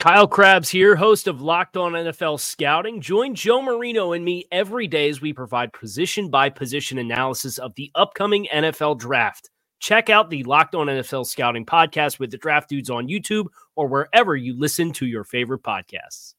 Kyle Crabbs here, host of Locked On NFL Scouting. Join Joe Marino and me every day as we provide position by position analysis of the upcoming NFL draft. Check out the Locked On NFL Scouting podcast with the draft dudes on YouTube or wherever you listen to your favorite podcasts.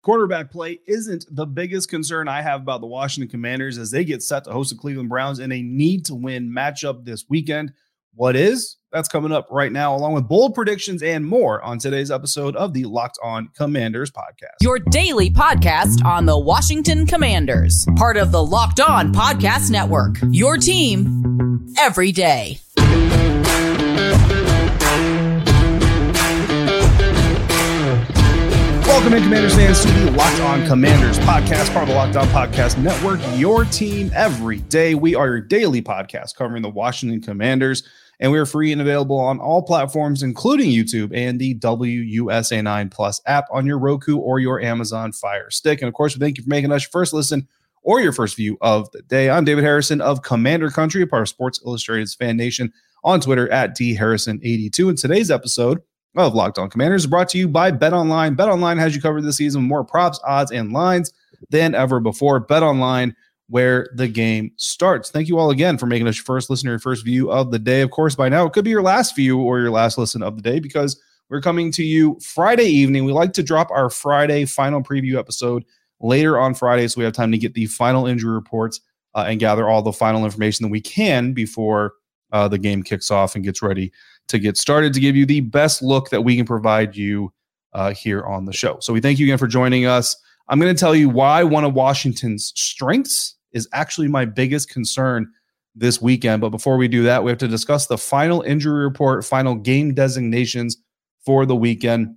Quarterback play isn't the biggest concern I have about the Washington Commanders as they get set to host the Cleveland Browns in a need to win matchup this weekend. What is? That's coming up right now, along with bold predictions and more on today's episode of the Locked On Commanders podcast. Your daily podcast on the Washington Commanders, part of the Locked On Podcast Network. Your team every day. Welcome in, Commanders fans, to the Locked On Commanders podcast, part of the Locked On Podcast Network. Your team every day. We are your daily podcast covering the Washington Commanders and we are free and available on all platforms, including YouTube and the WUSA9 Plus app on your Roku or your Amazon Fire Stick. And of course, we thank you for making us your first listen or your first view of the day. I'm David Harrison of Commander Country, a part of Sports Illustrated's Fan Nation on Twitter at dharrison82. And today's episode of Locked On Commanders is brought to you by Bet Online. Bet Online has you covered this season with more props, odds, and lines than ever before. Bet Online where the game starts. Thank you all again for making us your first listener, your first view of the day. Of course, by now it could be your last view or your last listen of the day because we're coming to you Friday evening. We like to drop our Friday final preview episode later on Friday so we have time to get the final injury reports uh, and gather all the final information that we can before uh, the game kicks off and gets ready to get started to give you the best look that we can provide you uh, here on the show. So we thank you again for joining us. I'm going to tell you why one of Washington's strengths is actually my biggest concern this weekend. But before we do that, we have to discuss the final injury report, final game designations for the weekend.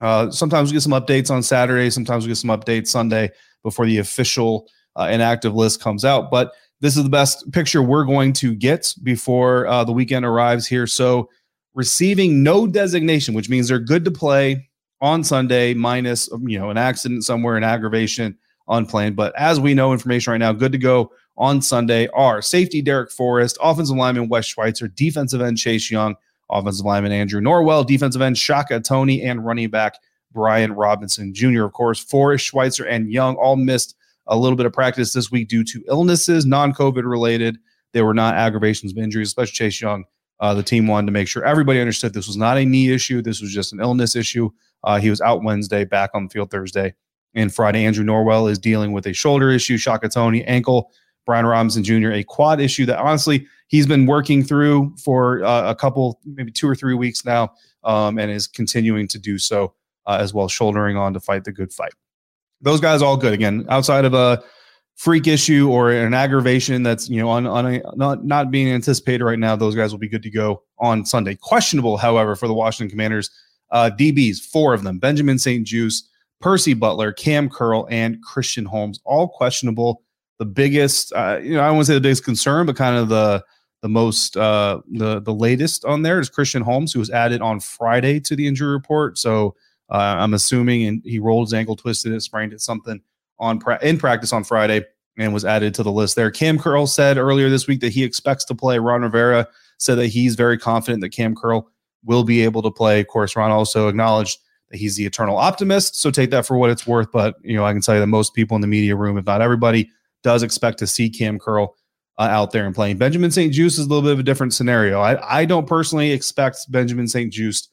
Uh, sometimes we get some updates on Saturday, sometimes we get some updates Sunday before the official uh, inactive list comes out. But this is the best picture we're going to get before uh, the weekend arrives here. So, receiving no designation, which means they're good to play on Sunday, minus you know an accident somewhere, an aggravation, unplanned. But as we know, information right now, good to go on Sunday are safety Darrick Forrest, offensive lineman Wes Schweitzer, defensive end Chase Young, offensive lineman Andrew Norwell, defensive end Shaka Toney, and running back Brian Robinson Jr. Of course, Forrest, Schweitzer, and Young all missed a little bit of practice this week due to illnesses, non-COVID related. They were not aggravations of injuries, especially Chase Young. Uh, the team wanted to make sure everybody understood this was not a knee issue. This was just an illness issue. Uh, he was out Wednesday, back on the field Thursday and Friday. Andrew Norwell is dealing with a shoulder issue, Shaka Toney, ankle, Brian Robinson Jr., a quad issue that honestly he's been working through for uh, a couple, maybe two or three weeks now, um, and is continuing to do so uh, as well, shouldering on to fight the good fight. Those guys all good. Again, outside of a freak issue or an aggravation that's you know on, on a, not not being anticipated right now, those guys will be good to go on Sunday. Questionable, however, for the Washington Commanders uh, DBs, four of them Benjamin St-Juste, Percy Butler, Cam Curl, and Christian Holmes, all questionable. The biggest, uh, you know, I won't say the biggest concern, but kind of the the most uh, the the latest on there is Christian Holmes, who was added on Friday to the injury report. So uh, I'm assuming, and he rolled his ankle, twisted it, sprained it, something on pra- in practice on Friday, and was added to the list there. Cam Curl said earlier this week that he expects to play. Ron Rivera said that he's very confident that Cam Curl will be able to play. Of course, Ron also acknowledged that he's the eternal optimist. So take that for what it's worth. But, you know, I can tell you that most people in the media room, if not everybody, does expect to see Cam Curl uh, out there and playing. Benjamin St-Juste is a little bit of a different scenario. I, I don't personally expect Benjamin St-Juste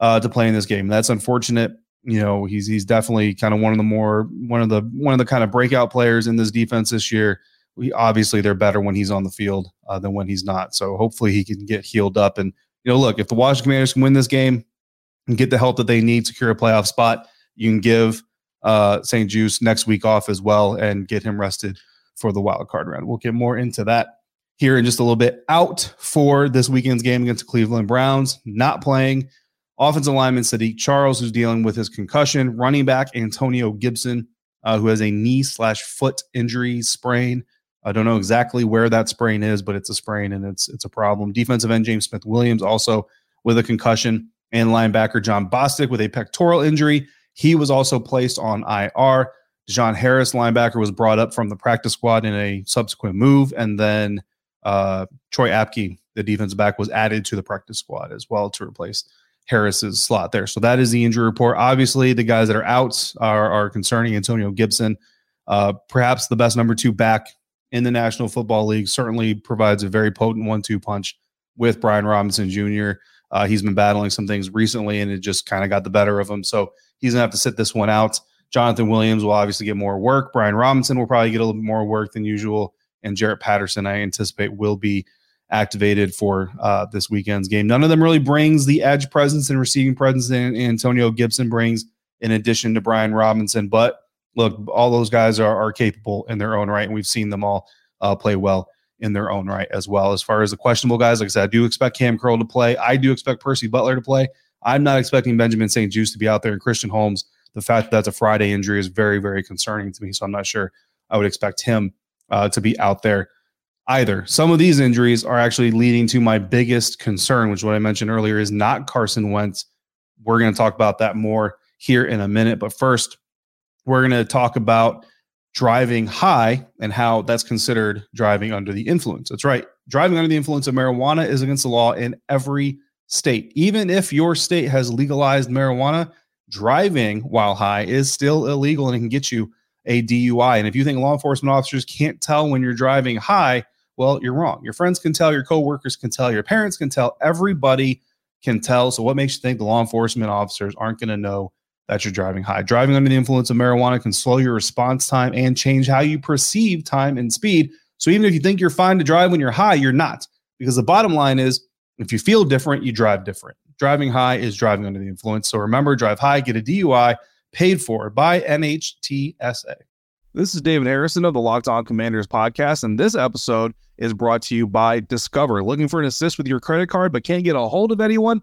uh, to play in this game. That's unfortunate. You know, he's he's definitely kind of one of the more one of the one of the kind of breakout players in this defense this year. We obviously they're better when he's on the field uh, than when he's not. So hopefully he can get healed up and you know, look, if the Washington Commanders can win this game and get the help that they need, to secure a playoff spot, you can give uh, St-Juste next week off as well and get him rested for the wild card round. We'll get more into that here in just a little bit. Out for this weekend's game against the Cleveland Browns, not playing. Offensive lineman Saahdiq Charles, who's dealing with his concussion. Running back Antonio Gibson, uh, who has a knee slash foot injury sprain. I don't know exactly where that sprain is, but it's a sprain and it's it's a problem. Defensive end James Smith Williams also with a concussion, and linebacker Jon Bostic with a pectoral injury. He was also placed on IR. John Harris, linebacker, was brought up from the practice squad in a subsequent move, and then uh, Troy Apke, the defensive back, was added to the practice squad as well to replace Harris's slot there. So that is the injury report. Obviously, the guys that are out are, are concerning. Antonio Gibson, uh, perhaps the best number two back in the National Football League, certainly provides a very potent one-two punch with Brian Robinson Jr. Uh, he's been battling some things recently, and it just kind of got the better of him. So he's gonna have to sit this one out. Jonathan Williams will obviously get more work. Brian Robinson will probably get a little bit more work than usual, and Jaret Patterson, I anticipate, will be activated for uh, this weekend's game. None of them really brings the edge presence and receiving presence that Antonio Gibson brings, in addition to Brian Robinson. But look, all those guys are, are capable in their own right, and we've seen them all uh, play well in their own right as well. As far as the questionable guys, like I said, I do expect Cam Curl to play. I do expect Percy Butler to play. I'm not expecting Benjamin St-Juste to be out there. And Christian Holmes, the fact that that's a Friday injury is very, very concerning to me. So I'm not sure I would expect him uh, to be out there either. Some of these injuries are actually leading to my biggest concern, which what I mentioned earlier is not Carson Wentz. We're going to talk about that more here in a minute. But first, we're going to talk about driving high and how that's considered driving under the influence. That's right. Driving under the influence of marijuana is against the law in every state. Even if your state has legalized marijuana, driving while high is still illegal and it can get you a DUI. And if you think law enforcement officers can't tell when you're driving high, well, you're wrong. Your friends can tell, your coworkers can tell, your parents can tell, everybody can tell. So, what makes you think the law enforcement officers aren't going to know that you're driving high? Driving under the influence of marijuana can slow your response time and change how you perceive time and speed. So, even if you think you're fine to drive when you're high, you're not. Because the bottom line is if you feel different, you drive different. Driving high is driving under the influence. So, remember, drive high, get a DUI paid for by NHTSA. This is David Harrison of the Locked On Commanders podcast, and this episode is brought to you by Discover. Looking for an assist with your credit card but can't get a hold of anyone?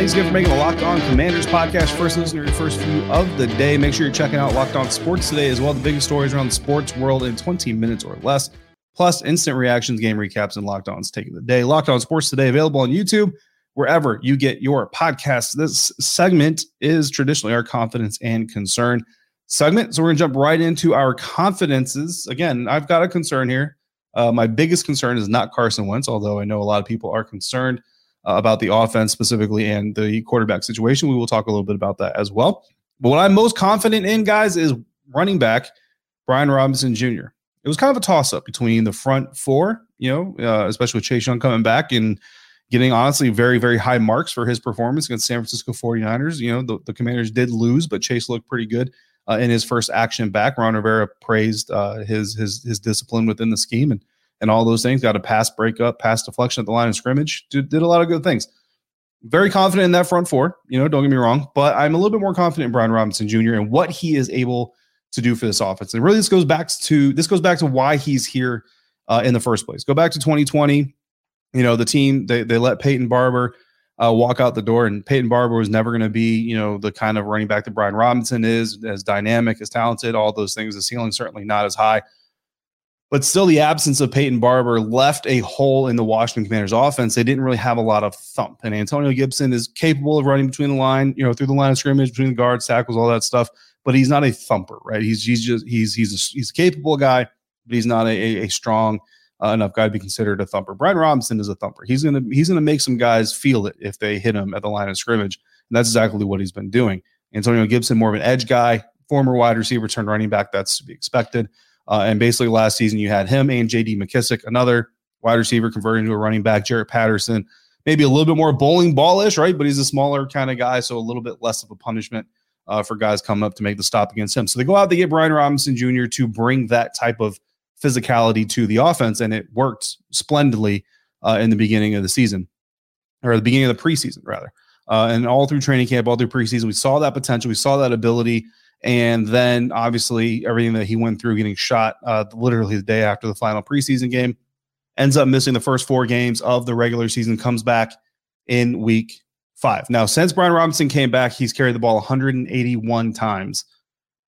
Thanks again for making the Locked On Commanders podcast first listener first few of the day. Make sure you're checking out Locked On Sports today as well. The biggest stories around the sports world in 20 minutes or less, plus instant reactions, game recaps, and Locked On's take of the day. Locked On Sports today available on YouTube, wherever you get your podcasts. This segment is traditionally our confidence and concern segment. So we're going to jump right into our confidences. Again, I've got a concern here. Uh, my biggest concern is not Carson Wentz, although I know a lot of people are concerned uh, about the offense specifically and the quarterback situation. We will talk a little bit about that as well. But what I'm most confident in, guys, is running back Brian Robinson Jr. It was kind of a toss up between the front four, you know, uh, especially with Chase Young coming back and getting honestly very, very high marks for his performance against San Francisco 49ers. You know, the, the commanders did lose, but Chase looked pretty good uh, in his first action back. Ron Rivera praised uh, his his his discipline within the scheme and and all those things. Got a pass breakup, pass deflection at the line of scrimmage. Did, did a lot of good things. Very confident in that front four. You know, don't get me wrong, but I'm a little bit more confident in Brian Robinson Jr. and what he is able to do for this offense. And really, this goes back to this goes back to why he's here uh, in the first place. Go back to 2020. You know, the team they they let Peyton Barber uh, walk out the door. And Peyton Barber was never going to be, you know, the kind of running back that Brian Robinson is, as dynamic, as talented, all those things. The ceiling certainly not as high. But still, the absence of Peyton Barber left a hole in the Washington Commanders offense. They didn't really have a lot of thump. And Antonio Gibson is capable of running between the line, you know, through the line of scrimmage, between the guards, tackles, all that stuff. But he's not a thumper, right? He's he's just he's he's a, he's a capable guy, but he's not a, a strong uh, enough guy to be considered a thumper. Brian Robinson is a thumper. He's gonna he's gonna make some guys feel it if they hit him at the line of scrimmage, and that's exactly what he's been doing. Antonio Gibson, more of an edge guy, former wide receiver turned running back. That's to be expected. Uh, and basically, last season you had him and J.D. McKissic, another wide receiver converting to a running back. Jaret Patterson, maybe a little bit more bowling ballish, right? But he's a smaller kind of guy, so a little bit less of a punishment uh, for guys coming up to make the stop against him. So they go out, they get Brian Robinson Jr. to bring that type of physicality to the offense, and it worked splendidly uh, in the beginning of the season, or the beginning of the preseason, rather. Uh, and all through training camp, all through preseason, we saw that potential, we saw that ability. And then obviously everything that he went through getting shot uh, literally the day after the final preseason game ends up missing the first four games of the regular season, comes back in week five. Now, since Brian Robinson came back, he's carried the ball 181 times.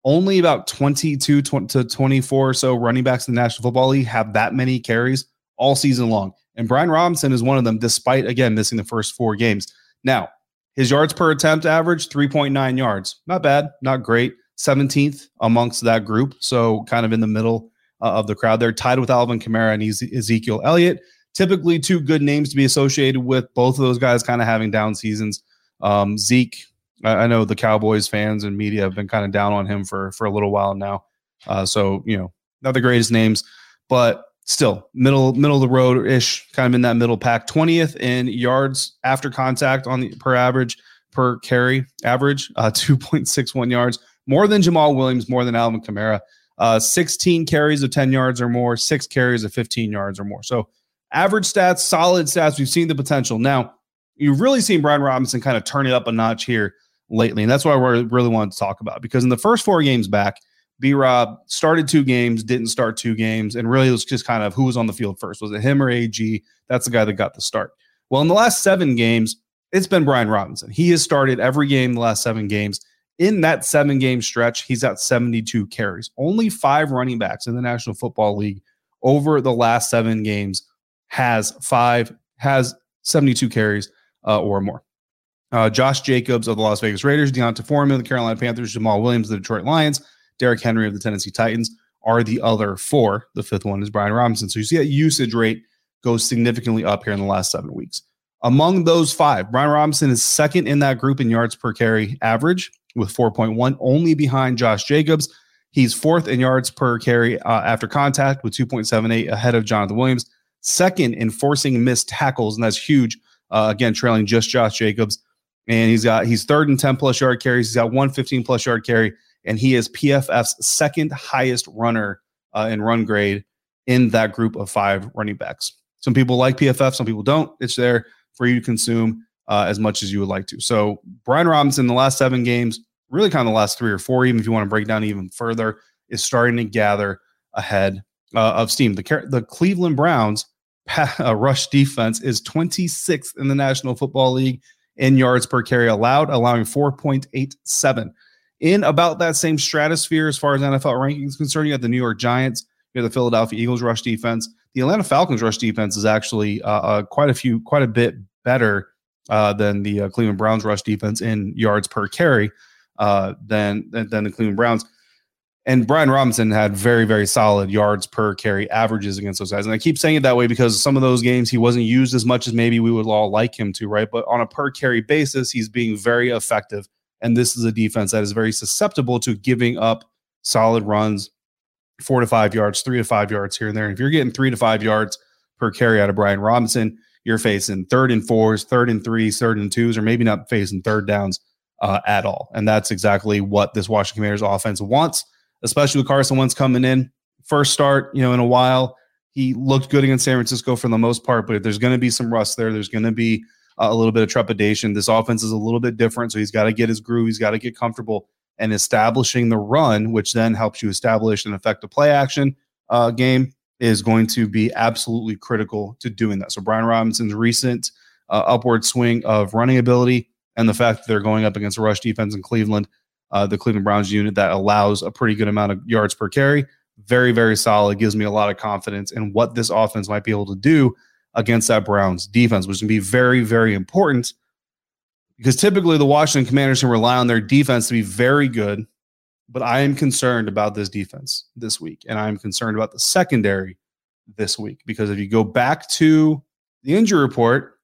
Only about 22 to 24 or so running backs in the National Football League have that many carries all season long. And Brian Robinson is one of them, despite, again, missing the first four games. Now, his yards per attempt average 3.9 yards. Not bad, not great. 17th amongst that group. So kind of in the middle uh, of the crowd. They're tied with Alvin Kamara and Ezekiel Elliott. Typically, two good names to be associated with both of those guys kind of having down seasons. Um, Zeke, I, I, know the Cowboys fans and media have been kind of down on him for for a little while now. Uh, so you know, not the greatest names, but still middle middle of the road ish, kind of in that middle pack. Twentieth in yards after contact on the per average per carry average, uh, two point six one yards, more than Jamaal Williams, more than Alvin Kamara. Uh, 16 carries of 10 yards or more, six carries of 15 yards or more. So average stats, solid stats. We've seen the potential. Now, you've really seen Brian Robinson kind of turn it up a notch here lately. And that's what I really wanted to talk about because in the first four games back, B Rob started two games, didn't start two games, and really it was just kind of who was on the field first. Was it him or AG? That's the guy that got the start. Well, in the last seven games, it's been Brian Robinson. He has started every game the last seven games. In that seven game stretch, he's at 72 carries. Only five running backs in the National Football League over the last seven games has five, has 72 carries uh, or more. Uh, Josh Jacobs of the Las Vegas Raiders, D'Onta Foreman of the Carolina Panthers, Jamaal Williams of the Detroit Lions, Derrick Henry of the Tennessee Titans are the other four. The fifth one is Brian Robinson. So you see that usage rate goes significantly up here in the last seven weeks. Among those five, Brian Robinson is second in that group in yards per carry average with 4.1, only behind Josh Jacobs. He's fourth in yards per carry uh, after contact with 2.78 ahead of Jonathan Williams. Second in forcing missed tackles, and that's huge. Uh, again, trailing just Josh Jacobs. And he's got he's third in 10 plus yard carries. He's got one 15 plus yard carry, and he is PFF's second highest runner uh, in run grade in that group of five running backs. Some people like PFF, some people don't. It's there for you to consume uh, as much as you would like to. So Brian Robinson, the last seven games, really kind of the last three or four, even if you want to break down even further, is starting to gather ahead uh, of steam. The the Cleveland Browns uh, rush defense is 26th in the National Football League in yards per carry allowed, allowing 4.87. In about that same stratosphere as far as NFL rankings concerned, you got the New York Giants, you got the Philadelphia Eagles rush defense. The Atlanta Falcons rush defense is actually uh, uh, quite a few, quite a bit better uh, than the uh, Cleveland Browns rush defense in yards per carry uh, than, than the Cleveland Browns. And Brian Robinson had very, very solid yards per carry averages against those guys. And I keep saying it that way because some of those games he wasn't used as much as maybe we would all like him to, right? But on a per carry basis, he's being very effective. And this is a defense that is very susceptible to giving up solid runs, four to five yards, three to five yards here and there. And if you're getting three to five yards per carry out of Brian Robinson, you're facing third and fours, third and threes, third and twos, or maybe not facing third downs uh, at all. And that's exactly what this Washington Commanders offense wants, especially with Carson Wentz coming in. First start, you know, in a while. He looked good against San Francisco for the most part, but there's going to be some rust there. There's going to be a little bit of trepidation. This offense is a little bit different, so he's got to get his groove. He's got to get comfortable and establishing the run, which then helps you establish an effective play action uh, game is going to be absolutely critical to doing that. So Brian Robinson's recent uh, upward swing of running ability and the fact that they're going up against a rush defense in Cleveland, uh, the Cleveland Browns unit that allows a pretty good amount of yards per carry, very very solid. Gives me a lot of confidence in what this offense might be able to do against that Browns defense, which can be very very important because typically the Washington Commanders can rely on their defense to be very good but I am concerned about this defense this week, and I'm concerned about the secondary this week because if you go back to the injury report,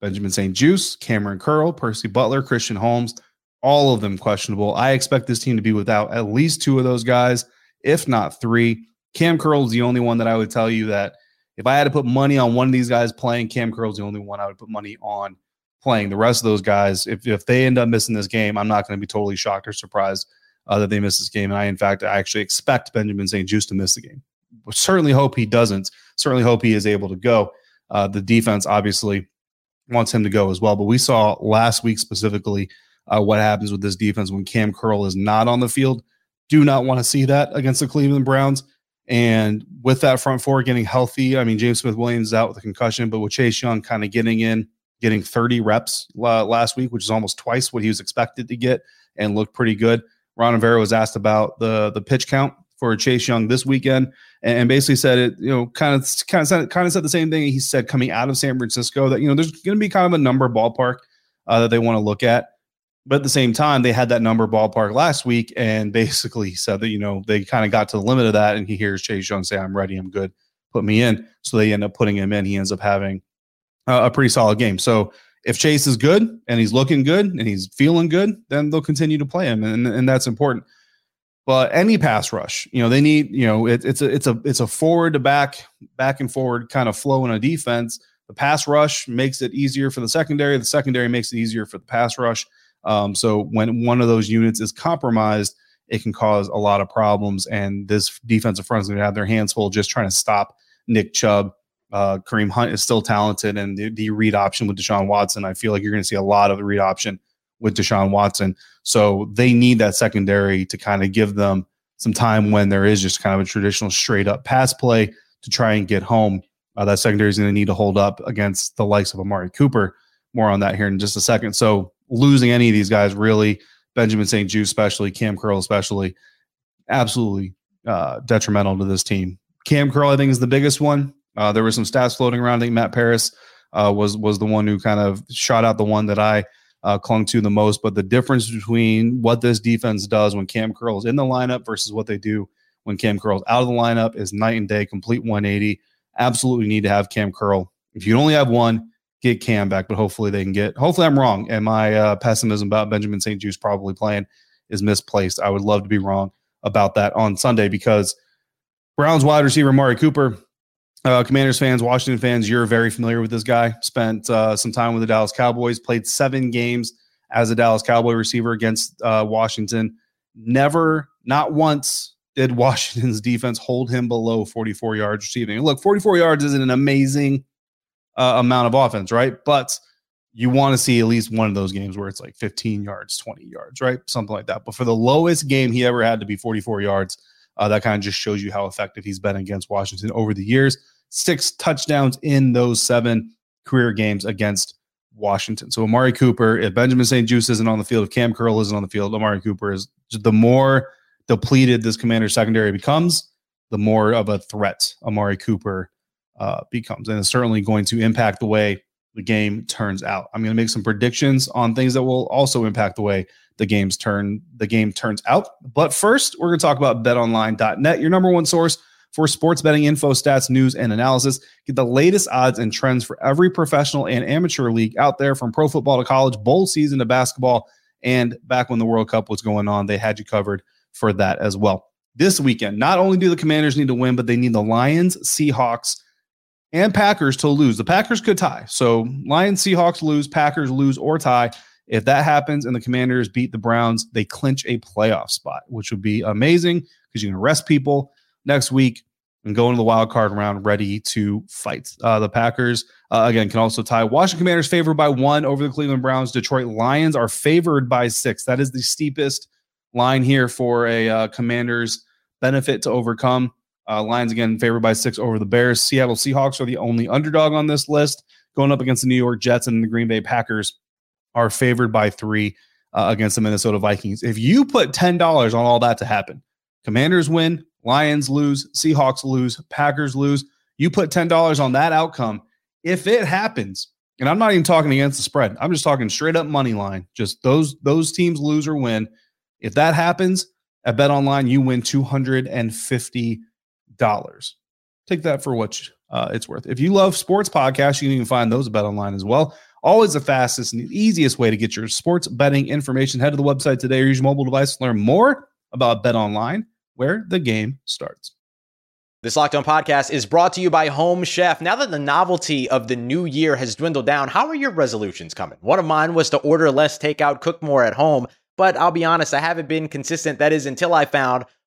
Benjamin St. Juice, Kamren Curl, Percy Butler, Christian Holmes, all of them questionable. I expect this team to be without at least two of those guys, if not three. Cam Curl is the only one that I would tell you that if I had to put money on one of these guys playing, Cam Curl's the only one I would put money on playing. The rest of those guys, if, if they end up missing this game, I'm not going to be totally shocked or surprised uh, that they miss this game. And I, in fact, I actually expect Benjamin St-Juste to miss the game. Certainly hope he doesn't. Certainly hope he is able to go. Uh, the defense obviously wants him to go as well. But we saw last week specifically uh, what happens with this defense when Cam Curl is not on the field. Do not want to see that against the Cleveland Browns. And with that front four getting healthy, I mean, James Smith Williams is out with a concussion, but with Chase Young kind of getting in, getting 30 reps uh, last week, which is almost twice what he was expected to get and looked pretty good. Ron Rivera was asked about the the pitch count for Chase Young this weekend, and basically said it, you know, kind of kind of said, kind of said the same thing he said coming out of San Francisco that you know there's going to be kind of a number ballpark uh, that they want to look at, but at the same time they had that number ballpark last week and basically said that you know they kind of got to the limit of that, and he hears Chase Young say, "I'm ready, I'm good, put me in," so they end up putting him in. He ends up having uh, a pretty solid game. So if Chase is good and he's looking good and he's feeling good, then they'll continue to play him, and and that's important. But any pass rush, you know, they need, you know, it, it's a it's a it's a forward to back, back and forward kind of flow in a defense. The pass rush makes it easier for the secondary. The secondary makes it easier for the pass rush. Um, so when one of those units is compromised, it can cause a lot of problems. And this defensive front is going to have their hands full just trying to stop Nick Chubb uh, Kareem Hunt is still talented, and the, the read option with Deshaun Watson, I feel like you're going to see a lot of the read option with Deshaun Watson. So they need that secondary to kind of give them some time when there is just kind of a traditional straight up pass play to try and get home. Uh, that secondary is going to need to hold up against the likes of Amari Cooper. More on that here in just a second. So losing any of these guys really, Benjamin St-Juste especially, Cam Curl especially, absolutely uh, detrimental to this team. Cam Curl, I think, is the biggest one. Uh, there were some stats floating around. I think Matt Paris uh, was was the one who kind of shot out the one that I uh, clung to the most. But the difference between what this defense does when Cam Curl is in the lineup versus what they do when Cam Curl is out of the lineup is night and day, complete 180. Absolutely need to have Cam Curl. If you only have one, get Cam back. But hopefully they can get. Hopefully I'm wrong, and my uh, pessimism about Benjamin St-Juste probably playing is misplaced. I would love to be wrong about that on Sunday because Browns wide receiver Mari Cooper uh, Commanders fans, Washington fans, you're very familiar with this guy. Spent uh, some time with the Dallas Cowboys, played seven games as a Dallas Cowboy receiver against uh, Washington. Never, not once, did Washington's defense hold him below 44 yards receiving. Look, 44 yards isn't an amazing uh, amount of offense, right? But you want to see at least one of those games where it's like 15 yards, 20 yards, right? Something like that. But for the lowest game he ever had to be 44 yards, uh, that kind of just shows you how effective he's been against Washington over the years. Six touchdowns in those seven career games against Washington. So Amari Cooper, if Benjamin St-Juste isn't on the field, if Cam Curl isn't on the field, Amari Cooper is the more depleted this commander secondary becomes, the more of a threat Amari Cooper uh, becomes. And it's certainly going to impact the way the game turns out. I'm going to make some predictions on things that will also impact the way the game's turn the game turns out. But first, we're going to talk about betonline.net, your number one source for sports betting info, stats, news, and analysis. Get the latest odds and trends for every professional and amateur league out there from pro football to college, bowl season to basketball. And back when the World Cup was going on, they had you covered for that as well. This weekend, not only do the Commanders need to win, but they need the Lions, Seahawks, and Packers to lose. The Packers could tie. So Lions, Seahawks lose, Packers lose or tie. If that happens and the Commanders beat the Browns, they clinch a playoff spot, which would be amazing because you can arrest people next week and go into the wild card round ready to fight. Uh, the Packers, uh, again, can also tie. Washington Commanders favored by one over the Cleveland Browns. Detroit Lions are favored by six. That is the steepest line here for a uh, Commanders benefit to overcome. Uh, Lions again favored by six over the Bears. Seattle Seahawks are the only underdog on this list, going up against the New York Jets and the Green Bay Packers are favored by three uh, against the Minnesota Vikings. If you put ten dollars on all that to happen, Commanders win, Lions lose, Seahawks lose, Packers lose. You put ten dollars on that outcome. If it happens, and I'm not even talking against the spread, I'm just talking straight up money line. Just those those teams lose or win. If that happens at Bet Online, you win two hundred and fifty dollars. Take that for what uh, it's worth. If you love sports podcasts, you can even find those at Bet Online as well. Always the fastest and easiest way to get your sports betting information. Head to the website today or use your mobile device to learn more about Bet Online, where the game starts. This Locked On podcast is brought to you by Home Chef. Now that the novelty of the new year has dwindled down, how are your resolutions coming? One of mine was to order less takeout, cook more at home, but I'll be honest, I haven't been consistent. That is until I found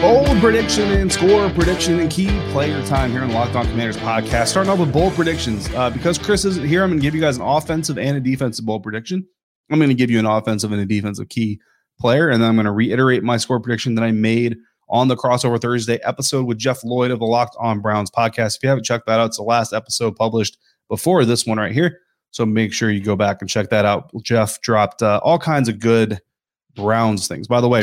Bold prediction and score prediction and key player time here on the Locked On Commanders podcast. Starting off with bold predictions. Uh, because Chris isn't here, I'm going to give you guys an offensive and a defensive bold prediction. I'm going to give you an offensive and a defensive key player. And then I'm going to reiterate my score prediction that I made on the crossover Thursday episode with Jeff Lloyd of the Locked On Browns podcast. If you haven't checked that out, it's the last episode published before this one right here. So make sure you go back and check that out. Jeff dropped uh, all kinds of good Browns things. By the way,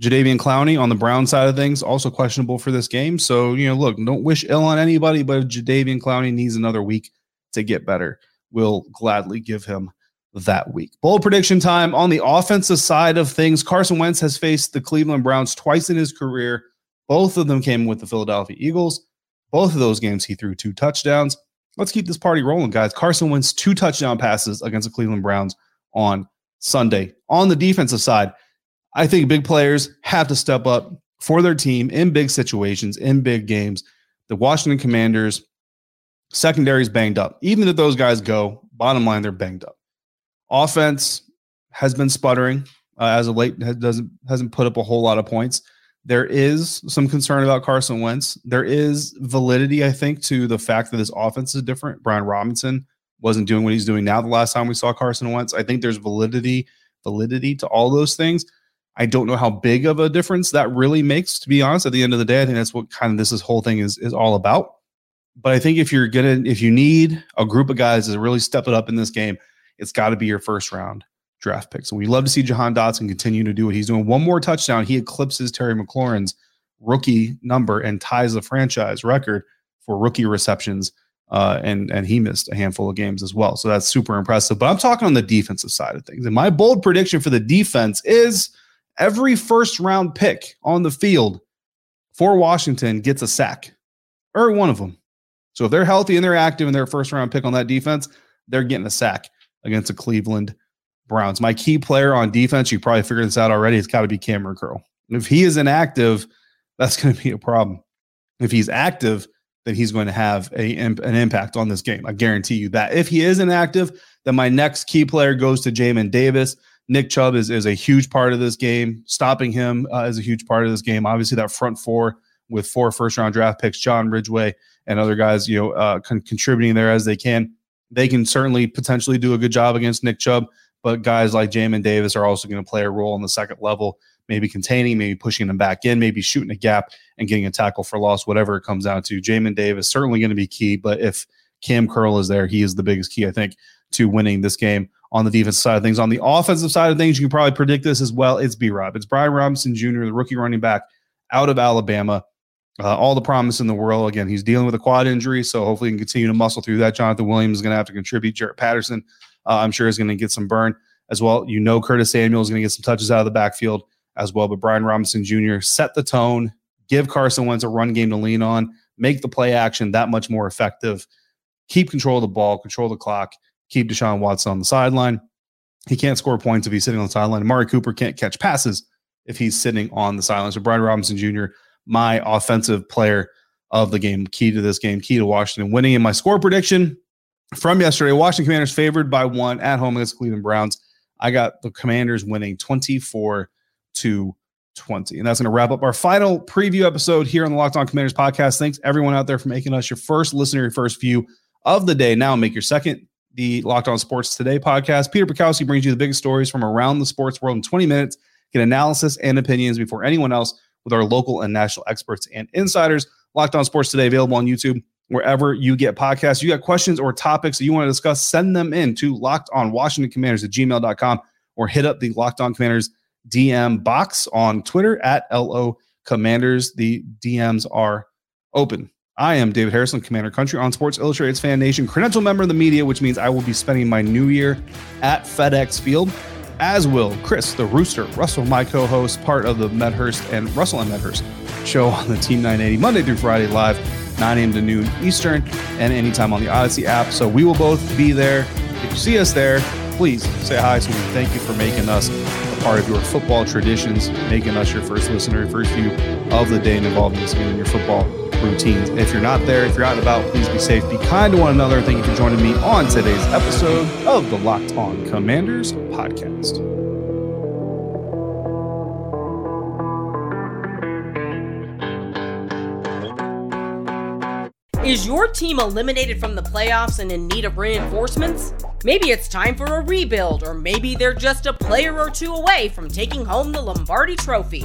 Jadeveon Clowney on the Brown side of things also questionable for this game. So you know, look, don't wish ill on anybody, but if Jadeveon Clowney needs another week to get better, we'll gladly give him that week. Bold prediction time on the offensive side of things. Carson Wentz has faced the Cleveland Browns twice in his career. Both of them came with the Philadelphia Eagles. Both of those games, he threw two touchdowns. Let's keep this party rolling, guys. Carson Wentz two touchdown passes against the Cleveland Browns on Sunday. On the defensive side, I think big players have to step up for their team in big situations, in big games. The Washington Commanders secondary is banged up. Even if those guys go, bottom line, they're banged up. Offense has been sputtering uh, as of late. Has, doesn't hasn't put up a whole lot of points. There is some concern about Carson Wentz. There is validity, I think, to the fact that this offense is different. Brian Robinson wasn't doing what he's doing now. The last time we saw Carson Wentz, I think there's validity validity to all those things. I don't know how big of a difference that really makes. To be honest, at the end of the day, I think that's what kind of this, this whole thing is is all about. But I think if you're gonna, if you need a group of guys to really step it up in this game, it's got to be your first round draft pick. So we love to see Jahan Dotson continue to do what he's doing. One more touchdown, he eclipses Terry McLaurin's rookie number and ties the franchise record for rookie receptions. Uh, and and he missed a handful of games as well. So that's super impressive. But I'm talking on the defensive side of things. And my bold prediction for the defense is every first round pick on the field for Washington gets a sack, or one of them. So if they're healthy and they're active and they're first round pick on that defense, they're getting a sack against the Cleveland Browns. My key player on defense, you probably figured this out already, it's got to be Kamren Curl. If he is inactive, that's going to be a problem. If he's active, then he's going to have a, an impact on this game. I guarantee you that. If he is inactive, then my next key player goes to Jamin Davis. Nick Chubb is, is a huge part of this game. Stopping him uh, is a huge part of this game. Obviously, that front four with four first round draft picks, John Ridgeway and other guys, you know, uh, con- contributing there as they can they can certainly potentially do a good job against Nick Chubb, but guys like Jamin Davis are also going to play a role on the second level, maybe containing, maybe pushing them back in, maybe shooting a gap and getting a tackle for loss, whatever it comes down to. Jamin Davis certainly going to be key, but if Cam Curl is there, he is the biggest key, I think, to winning this game on the defensive side of things. On the offensive side of things, you can probably predict this as well. It's B Rob. It's Brian Robinson Jr., the rookie running back out of Alabama. Uh, all the promise in the world. Again, he's dealing with a quad injury, so hopefully he can continue to muscle through that. Jonathan Williams is going to have to contribute. Jaret Patterson, uh, I'm sure, is going to get some burn as well. You know, Curtis Samuel is going to get some touches out of the backfield as well. But Brian Robinson Jr. set the tone, give Carson Wentz a run game to lean on, make the play action that much more effective, keep control of the ball, control the clock, keep Deshaun Watson on the sideline. He can't score points if he's sitting on the sideline. Amari Cooper can't catch passes if he's sitting on the sideline. So Brian Robinson Jr my offensive player of the game, key to this game, key to Washington winning. In my score prediction from yesterday, Washington Commanders favored by one at home against Cleveland Browns. I got the Commanders winning 24 to 20. And that's going to wrap up our final preview episode here on the Locked On Commanders podcast. Thanks everyone out there for making us your first listener, your first view of the day. Now make your second the Locked On Sports Today podcast. Peter Bukowski brings you the biggest stories from around the sports world in 20 minutes. Get analysis and opinions before anyone else with our local and national experts and insiders. Locked On Sports Today available on YouTube, wherever you get podcasts. You got questions or topics that you want to discuss, send them in to locked on Washington Commanders at gmail.com or hit up the Locked On Commanders DM box on Twitter at LO Commanders. The DMs are open. I am David Harrison, Commander Country on Sports Illustrated's Fan Nation, credential member of the media, which means I will be spending my new year at FedEx Field, as will Chris, the Rooster, Russell, my co host, part of the Medhurst and Russell and Medhurst show on the Team 980, Monday through Friday, live, 9 a.m. to noon Eastern, and anytime on the Odyssey app. So we will both be there. If you see us there, please say hi so we thank you for making us a part of your football traditions, making us your first listener, first view of the day and involving us in your football routines. If you're not there, if you're out and about, please be safe, be kind to one another. Thank you for joining me on today's episode of the Locked On Commanders podcast. Is your team eliminated from the playoffs and in need of reinforcements? Maybe it's time for a rebuild, or maybe they're just a player or two away from taking home the Lombardi Trophy.